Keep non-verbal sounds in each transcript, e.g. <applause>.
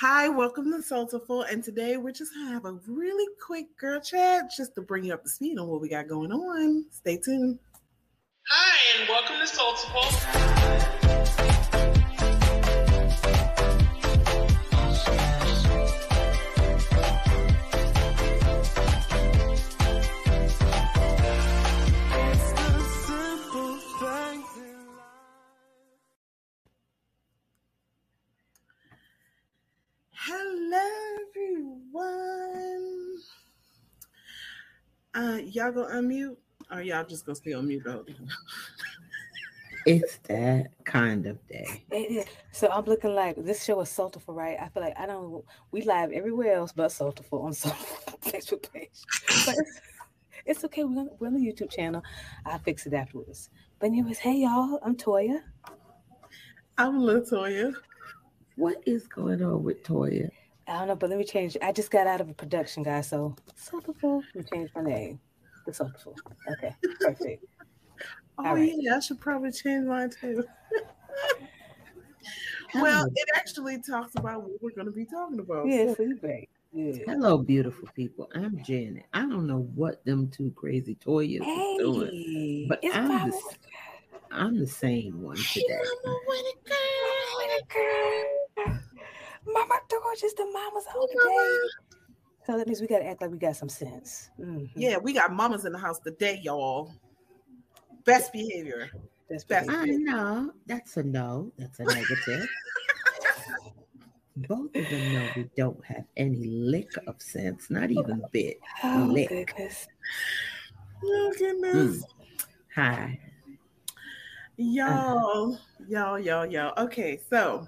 Hi, welcome to Soulful. And today we're just gonna have a really quick girl chat just to bring you up to speed on what we got going on. Stay tuned. Hi, and welcome to Soulful. Uh, y'all gonna unmute, or y'all just gonna stay on mute the whole time? It's that kind of day. It is. So I'm looking like this show is Soulful, right? I feel like I don't. We live everywhere else but Soulful on <laughs> Soulful Facebook page. But it's, it's okay. We're on, we're on the YouTube channel. I'll fix it afterwards. But anyways, hey y'all, I'm Toya. I'm Latoya. What is going on with Toya? I don't know, but let me change. I just got out of a production, guys. So Soulful. Let me change my name. The Soulful. Okay, perfect. <laughs> Oh All right. yeah, I should probably change mine too. <laughs> well, it actually talks about what we're gonna be talking about. Yeah, So- so you great. Good. Hello, beautiful people. I'm Janet. I don't know what them two crazy Toyas are doing. But I'm the, I'm the same one Hey, today. Mama, what a girl. Winnie girl. Mama gorgeous, the mama's Oh, on Mama. today. So that means we gotta act like we got some sense. Mhm. Yeah, we got mamas in the house today, y'all. Best behavior. That's Best- better. I know. That's a no. That's a negative. <laughs> Both of them know we don't have any lick of sense, not even a bit. Oh Lick. goodness. Oh goodness. Hi. Y'all, y'all, y'all, y'all. Okay, so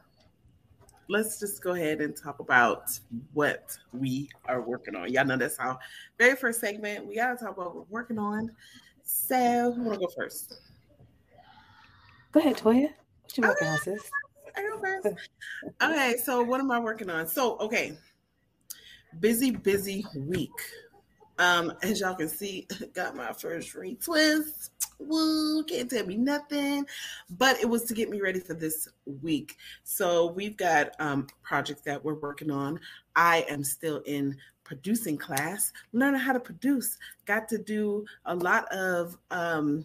let's just go ahead and talk about what we are working on. Y'all know that's our very first segment. We gotta talk about what we're working on. So who wanna go first? Go ahead, Toya. What you working on, sis? I go first. Okay, so what am I working on? So okay, busy, busy week. Um, as y'all can see, <laughs> got my first retwist. Woo, can't tell me nothing. But it was to get me ready for this week. So we've got um projects that we're working on. I am still in producing class, learning how to produce. Got to do a lot of um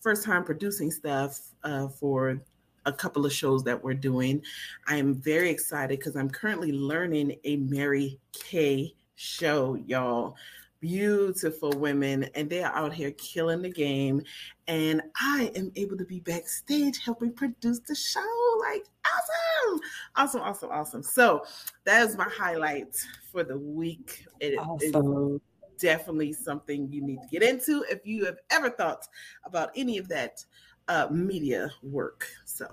first time producing stuff uh, for a couple of shows that we're doing. I am very excited because I'm currently learning a Mary Kay show, y'all. Beautiful women, and they are out here killing the game. And I am able to be backstage helping produce the show. Like, awesome! Awesome, awesome, awesome. So, that is my highlight for the week. It is Awesome. definitely something you need to get into if you have ever thought about any of that uh, media work. So,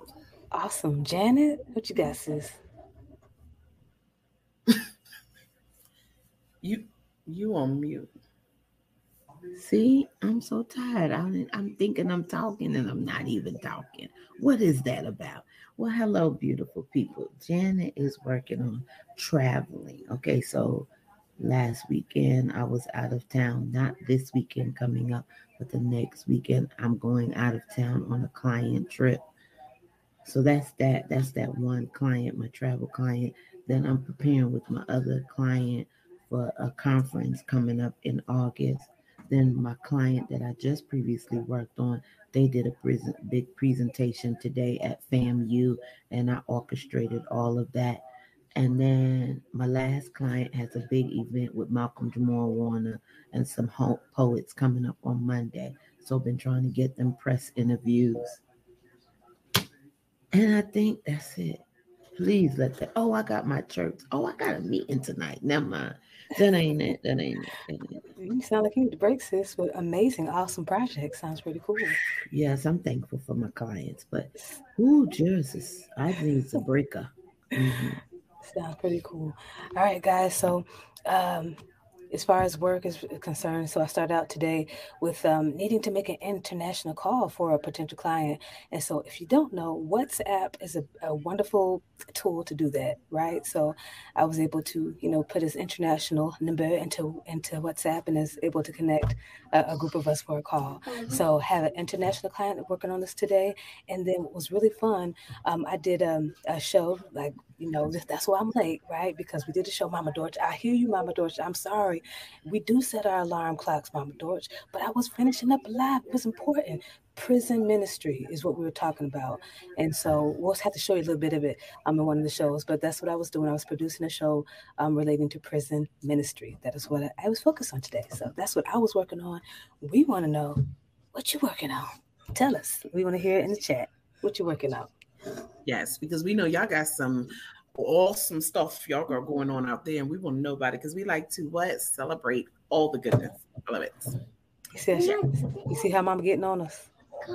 Awesome. Janet, what you got, sis? <laughs> you you on mute. See, I'm so tired. I'm, I'm thinking I'm talking and I'm not even talking. What is that about? Well, hello, beautiful people. Janet is working on traveling. Okay, so last weekend I was out of town. Not this weekend coming up, but the next weekend I'm going out of town on a client trip. So that's that. That's that one client, my travel client. Then I'm preparing with my other client for a conference coming up in August. Then my client that I just previously worked on, they did a present, big presentation today at FAMU, and I orchestrated all of that. And then my last client has a big event with Malcolm Jamal Warner and some poets coming up on Monday. So I've been trying to get them press interviews. And I think that's it. Please let that. Oh, I got my church. Oh, I got a meeting tonight. Never mind. That ain't it. That ain't it. That ain't it. You sound like you need to break, sis, with amazing, awesome project. Sounds pretty cool. Yes, I'm thankful for my clients, but ooh, Jesus, I need a breaker. Mhm. Sounds pretty cool. All right, guys. So, um, as far as work is concerned, so I started out today with um, needing to make an international call for a potential client. And so, if you don't know, WhatsApp is a, a wonderful tool to do that, right? So, I was able to, you know, put his international number into into WhatsApp and is able to connect a, a group of us for a call. So, have an international client working on this today, and then what was really fun, um, I did um, a show like you know, that's why I'm late, right? Because we did the show, Mama Dorch. I hear you, Mama Dorch. I'm sorry. We do set our alarm clocks, Mama Dorch, but I was finishing up live. It was important. Prison ministry is what we were talking about. And so we'll have to show you a little bit of it um, in one of the shows. But that's what I was doing. I was producing a show um, relating to prison ministry. That is what I, I was focused on today. So that's what I was working on. We want to know what you're working on. Tell us. We want to hear it in the chat. What you working on? Yes, because we know y'all got some awesome stuff y'all got going on out there, and we want to know about it because we like to what celebrate all the goodness. I love it. You see, you see how Mama getting on us?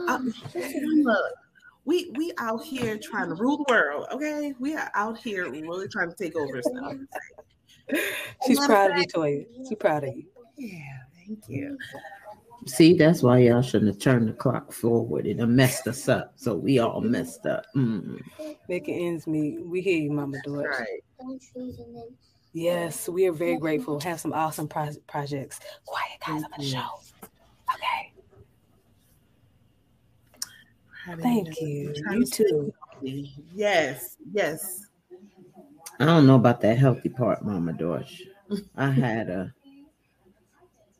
Um, look, we we out here trying to rule the world. Okay, we are out here really trying to take over stuff. <laughs> She's proud of you, Toya. She's proud of you. Yeah, thank you. See, that's why y'all shouldn't have turned the clock forward. It done messed us up. So we all messed up. Mm. Making ends meet. We hear you, Mama Dorch. Right. Yes, we are very grateful. Have some awesome pro- projects. Quiet guys on the show. Okay. Thank you. You too. Yes, yes. I don't know about that healthy part, Mama Dorch. I had a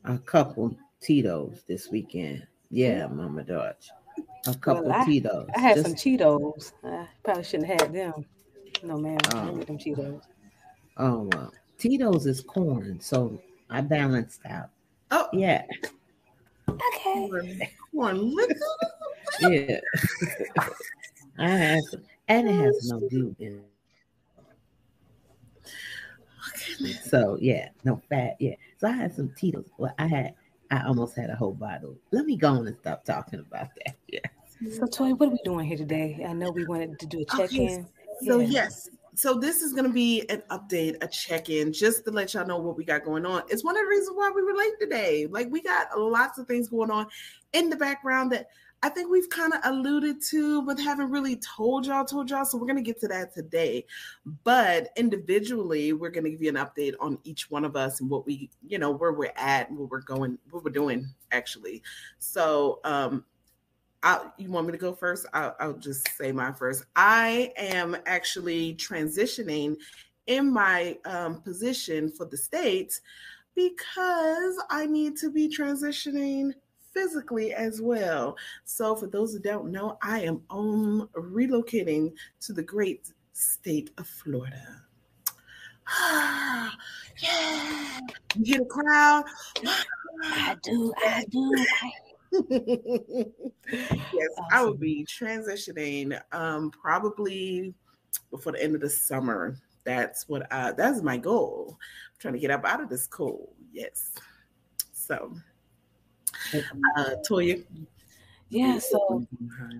a couple Tito's this weekend. Yeah, Mama Dorch. A couple I- Tito's. I had Just- some Cheetos. I probably shouldn't have had them. No, ma'am. I Oh. didn't get them oh. Cheetos. Oh well. Tito's is corn, so I balanced out. Oh, Yeah, Okay. corn, liquor. yeah. <laughs> I had some, and it has no gluten. So yeah, no fat. Yeah. So I had some Tito's. Well, I had. I almost had a whole bottle. Let me go on and stop talking about that. <laughs> Yeah. So, Toy, what are we doing here today? I know we wanted to do a oh, check Okay, in. So Yeah. yes, so this is gonna be an update, a check-in, just to let y'all know what we got going on. It's one of the reasons why we were late today. Like we got lots of things going on in the background that I think we've kind of alluded to, but haven't really told y'all, told y'all. So we're gonna get to that today. But individually, we're gonna give you an update on each one of us and what we, you know, where we're at, where we're going, what we're doing actually. So um I, you want me to go first? I'll, I'll just say mine first. I am actually transitioning in my um, position for the state because I need to be transitioning physically as well. So, for those who don't know, I am um, relocating to the great state of Florida. <sighs> yeah, you hear the crowd? I do. I do. <laughs> Yes, I will be transitioning um probably before the end of the summer. That's what I that's my goal. I'm trying to get up out of this cold. Yes. So uh Toya. Yeah, so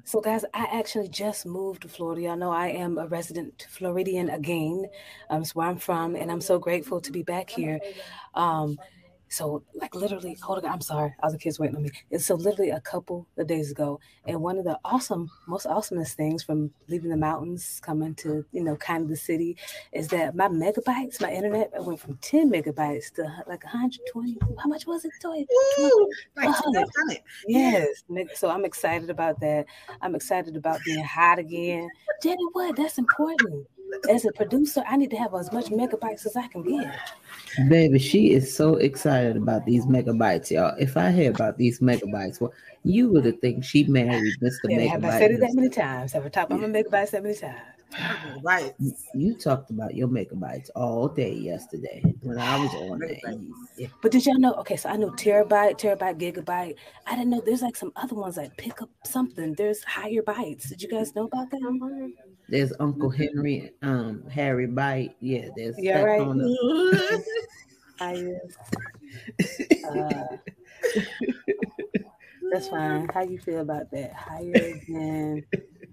so guys, I actually just moved to Florida. Y'all know I am a resident Floridian again. Um, it's where I'm from, and I'm so grateful to be back here. Um, so like literally, hold on, I'm sorry, all the kids waiting on me. And so literally a couple of days ago, and one of the awesome, most awesomest things from leaving the mountains, coming to you know kind of the city, is that my megabytes, my internet, I went from 10 megabytes to like 120. How much was it, Toy? Woo! Like. I've it. Yes. So I'm excited about that. I'm excited about being hot again. Jenny, what? That's important. As a producer, I need to have as much megabytes as I can get. Baby, she is so excited about these megabytes, y'all. If I hear about these megabytes, well, you would have think she married Mr. Yeah, have I said it that many times? Have I talked about my megabytes that many times? Right. You talked about your megabytes all day yesterday when I was on there. But did y'all know? Okay, so I know terabyte, terabyte, gigabyte. I didn't know there's like some other ones like pick up something. There's higher bytes. Did you guys know about that? Mm-hmm. There's Uncle Henry, um, Harry Bite. Yeah, there's Yeah, that right. on the- <laughs> Higher. Uh, that's fine. How you feel about that? Higher than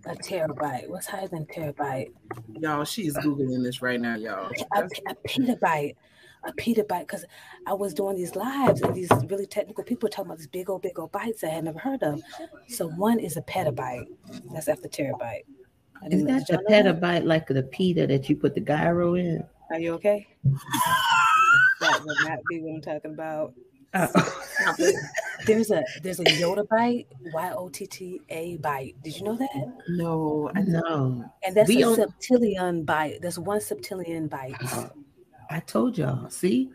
a terabyte? What's higher than terabyte? Y'all, she's googling this right now, y'all. A, a petabyte. A petabyte. Because I was doing these lives and these really technical people talking about these big old, big old bytes I had never heard of. So one is a petabyte. That's after terabyte. I Is didn't know- that did the y'all know that? petabyte like the pita that you put the gyro in? Are you okay? <laughs> that would not be what I'm talking about. <laughs> There's a there's a yottabyte, Y O T T A bite. Did you know that? No, I know. And that's We a don't- septillion byte. That's one septillion byte. Uh, I told y'all. See,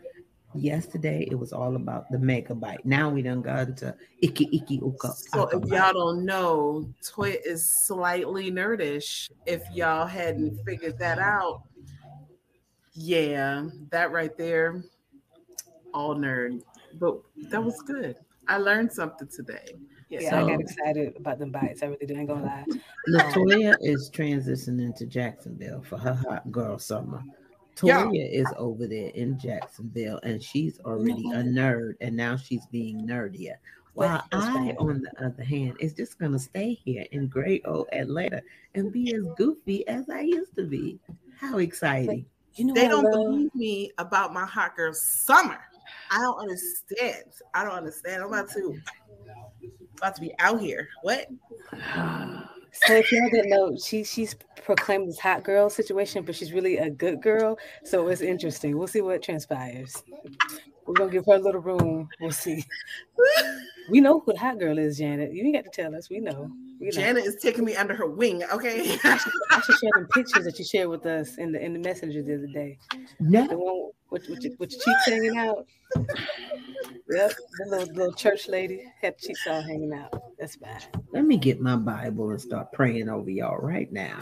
yesterday it was all about the megabyte. Now we done got into icky icky uka. So if y'all don't know, Toya is slightly nerdish. If y'all hadn't figured that out, yeah, that right there, all nerd. But that was good. I learned something today. Yeah, So- I got excited about them bytes. I really didn't gonna lie. Latoya um, is transitioning to Jacksonville for her hot girl summer. Yeah. Is over there in Jacksonville and she's already a mm-hmm. nerd and now she's being nerdier. While That's I, right. on the other hand, is just gonna stay here in great old Atlanta and be as goofy as I used to be. How exciting! You know They don't love? believe me about my hot girl summer. I don't understand. I don't understand. I'm about to about to be out here. What? <sighs> <sighs> <sighs> So if y'all didn't know, she she's proclaimed this hot girl situation, but she's really a good girl. So it's interesting. We'll see what transpires. We're gonna give her a little room. We'll see. We know who the hot girl is, Janet. You ain't got to tell us. We know. We know. Janet is taking me under her wing. Okay. <laughs> I should share them pictures that you shared with us in the in the messenger the other day. The one with, with, your, with your cheeks hanging out. Yep, the little little church lady had cheeks all hanging out. That's fine. let me get my Bible and start praying over y'all right now.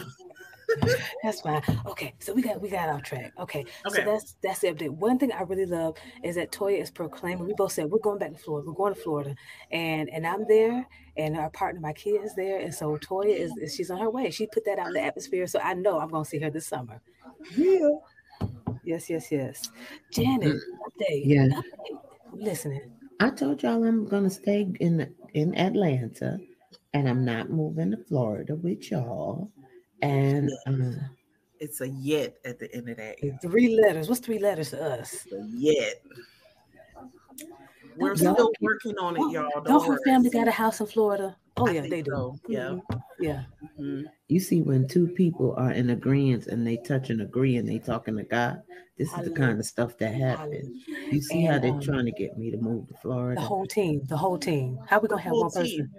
That's fine. Okay, so we got we got off track. Okay, Okay. so that's that's the update. One thing I really love is that Toya is proclaiming. We both said we're going back to Florida. We're going to Florida, and and I'm there, and our partner, my kid, is there, and so Toya is, is she's on her way. She put that out in the atmosphere, so I know I'm going to see her this summer. Yeah. Yes, yes, yes. Janet, mm-hmm. update. Yeah. update. Listening. I told y'all I'm gonna stay in in Atlanta, and I'm not moving to Florida with y'all. And uh, it's a yet at the end of that. Three letters. What's three letters to us? Yet. We're Y'all still working on it, y'all. Don't, Don't her family got a house in Florida? Oh I yeah, they do. so, yeah. Mhm. Yeah. Mhm. you see, when two people are in agreement and they touch and agree and they talking to God, this is the Hallelujah. kind of stuff that happens. You see how they're um, trying to get me to move to Florida. The whole team. The whole team. How we gonna have Whole one person?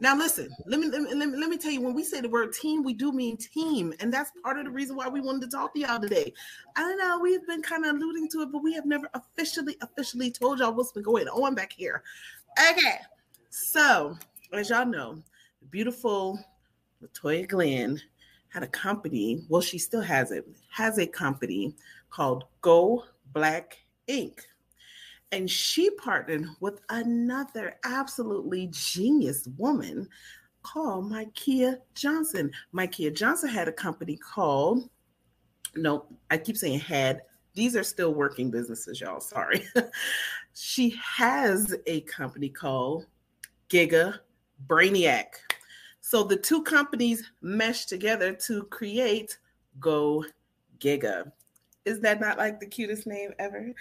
Now listen, let me, let me let me let me tell you when we say the word team, we do mean team, and that's part of the reason why we wanted to talk to y'all today. I don't know, we've been kind of alluding to it, but we have never officially officially told y'all what's been going on back here. Okay, so as y'all know, the beautiful Latoya Glenn had a company. Well, she still has it. Has a company called Go Black Inc and she partnered with another absolutely genius woman called Mikeia Johnson. Mikeia Johnson had a company called, no, I keep saying had. These are still working businesses, y'all. Sorry. <laughs> she has a company called Giga Brainiac. So the two companies meshed together to create Go Giga. Is that not like the cutest name ever?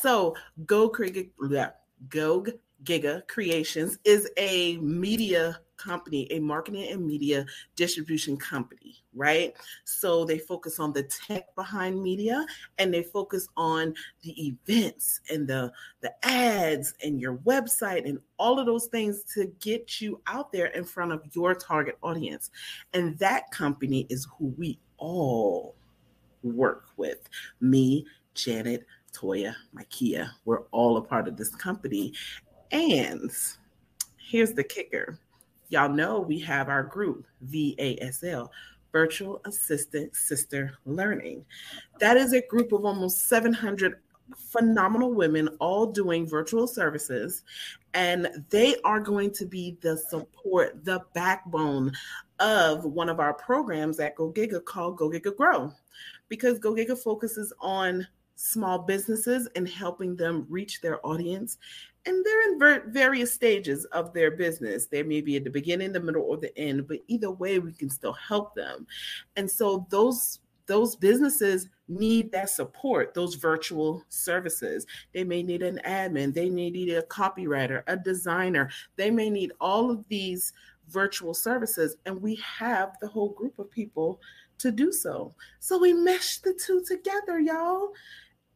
So Go Giga, yeah, Go Giga Creations is a media company, a marketing and media distribution company, right? So they focus on the tech behind media and they focus on the events and the the ads and your website and all of those things to get you out there in front of your target audience. And that company is who we all work with. Me, Janet, Toya, Mikeia, we're all a part of this company. And here's the kicker y'all know we have our group, VASL, Virtual Assistant Sister Learning. That is a group of almost 700 phenomenal women all doing virtual services and they are going to be the support the backbone of one of our programs at go giga called go giga grow because go giga focuses on small businesses and helping them reach their audience. And they're in ver- various stages of their business. They may be at the beginning, the middle, or the end, but either way, we can still help them. And so those those businesses need that support, those virtual services. They may need an admin, they may need a copywriter, a designer, they may need all of these virtual services, and we have the whole group of people to do so. So we mesh the two together, y'all.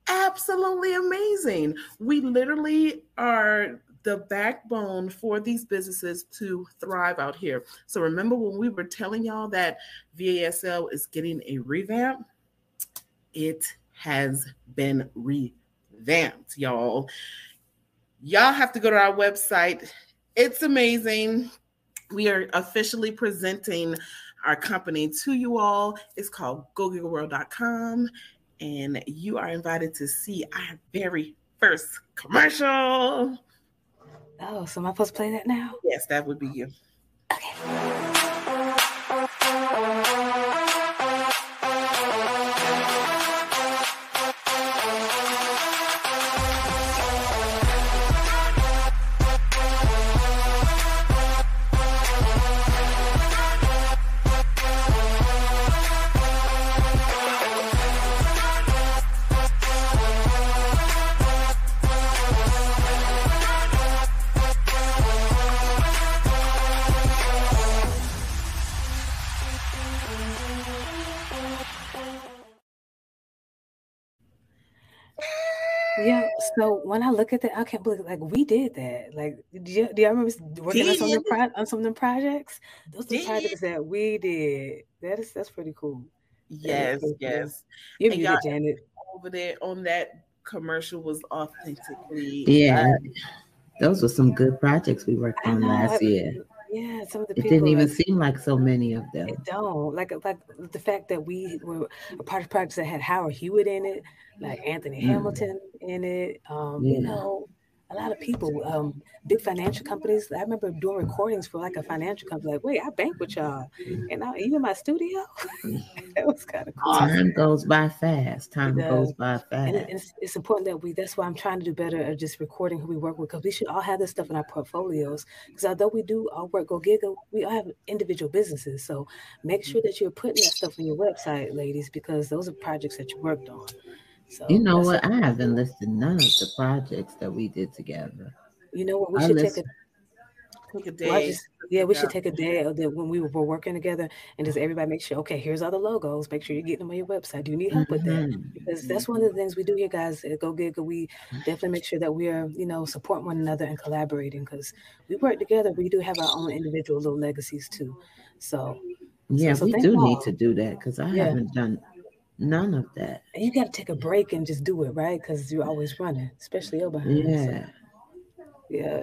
Absolutely amazing. We literally are the backbone for these businesses to thrive out here. So remember when we were telling y'all that VASL is getting a revamp? It has been revamped, y'all. Y'all have to go to our website. It's amazing. We are officially presenting our company to you all. It's called GoGigaWorld.com, and you are invited to see our very first commercial. Oh, so am I supposed to play that now? Yes, that would be you. Yeah. So when I look at that, I can't believe like we did that. Like, do you, do you remember working on some of them pro- on some of them projects? Those are the projects that we did. That is that's pretty cool. Yes, pretty cool. yes. You're And muted, Janet. Over there on that commercial was authentically. Yeah. Those were some good projects we worked on last year. Yeah, some of the It people. didn't even like, seem like so many of them. It don't like like the fact that we were a part of projects that had Howard Hewitt in it, like Anthony Mm. Hamilton in it. Um, you know, a lot of people, um, big financial companies. I remember doing recordings for like a financial company. Like, wait, I bank with y'all, and I, you in my studio. <laughs> that was kind of cool. Time goes by fast. Time goes by And fast. it's, it's important that we, that's why I'm trying to do better at just recording who we work with because we should all have this stuff in our portfolios. Because although we do our work go giga, we all have individual businesses. So make sure that you're putting that stuff on your website, ladies, because those are projects that you worked on. So You know what? I haven't listed none of the projects that we did together. You know what? We I should list- take a Take a well, day. just- yeah, we should take a day of the when we were working together and just everybody make sure, okay, here's all the logos. Make sure you're getting them on your website. Do you need help with that? Mhm. because that's one of the things we do here, guys. At Go Giga, we definitely make sure that we are, you know, supporting one another and collaborating because we work together. We do have our own individual little legacies too. So Yeah, so we do y'all. need to do that because I Yeah. haven't done none of that. and you got to take a break and just do it, right? Because you're always running, especially your behind. So, Yeah. yeah.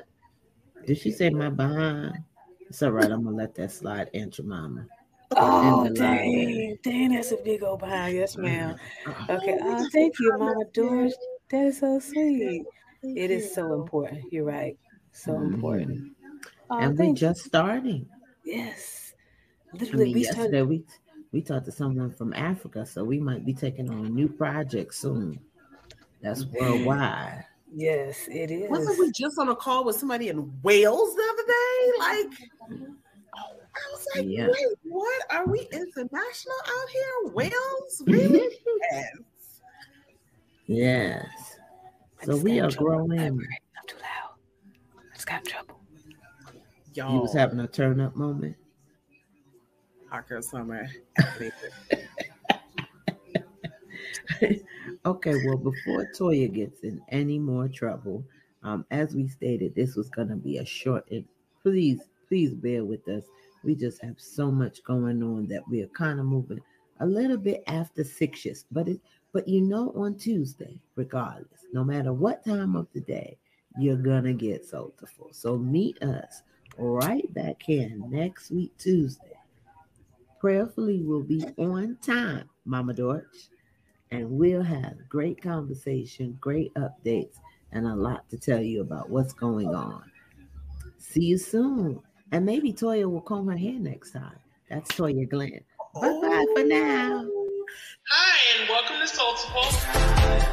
Did she say my behind? It's all right. I'm gonna let that slide, Aunt Mama. Oh, dang, dang, that's a big old behind. Yes, ma'am. Uh, Okay. Oh, thank you, Mama George. That is so sweet. It is so important. You're right. So Mhm. important. Oh, and we thank you. just starting. Yes. I Literally, mean, we yesterday started. we we talked to someone from Africa, so we might be taking on a new project soon. That's mm-hmm. worldwide. Yes, it is. Wasn't we just on a call with somebody in Wales the other day? Like, I was like, Yeah. wait, what? Are we international out here? Wales? Really? yes. Yes. I So we are trouble in the growing. library. Not too loud. I just got in trouble. You Y'all, was having a turn up moment. Summer. <laughs> Okay, well, before Toya gets in any more trouble, um, as we stated, this was going to be a short. And please, please bear with us. We just have so much going on that we are kind of moving a little bit after sixes. But it, but you know, on Tuesday, regardless, no matter what time of the day, you're gonna get Soulful. So meet us right back here next week Tuesday. Prayerfully, we'll be on time, Mama Dorch and we'll have great conversation, great updates, and a lot to tell you about what's going on. See you soon. And maybe Toya will comb her hair next time. That's Toya Glenn. Bye bye for now. Hi, and welcome to Soul Soulful.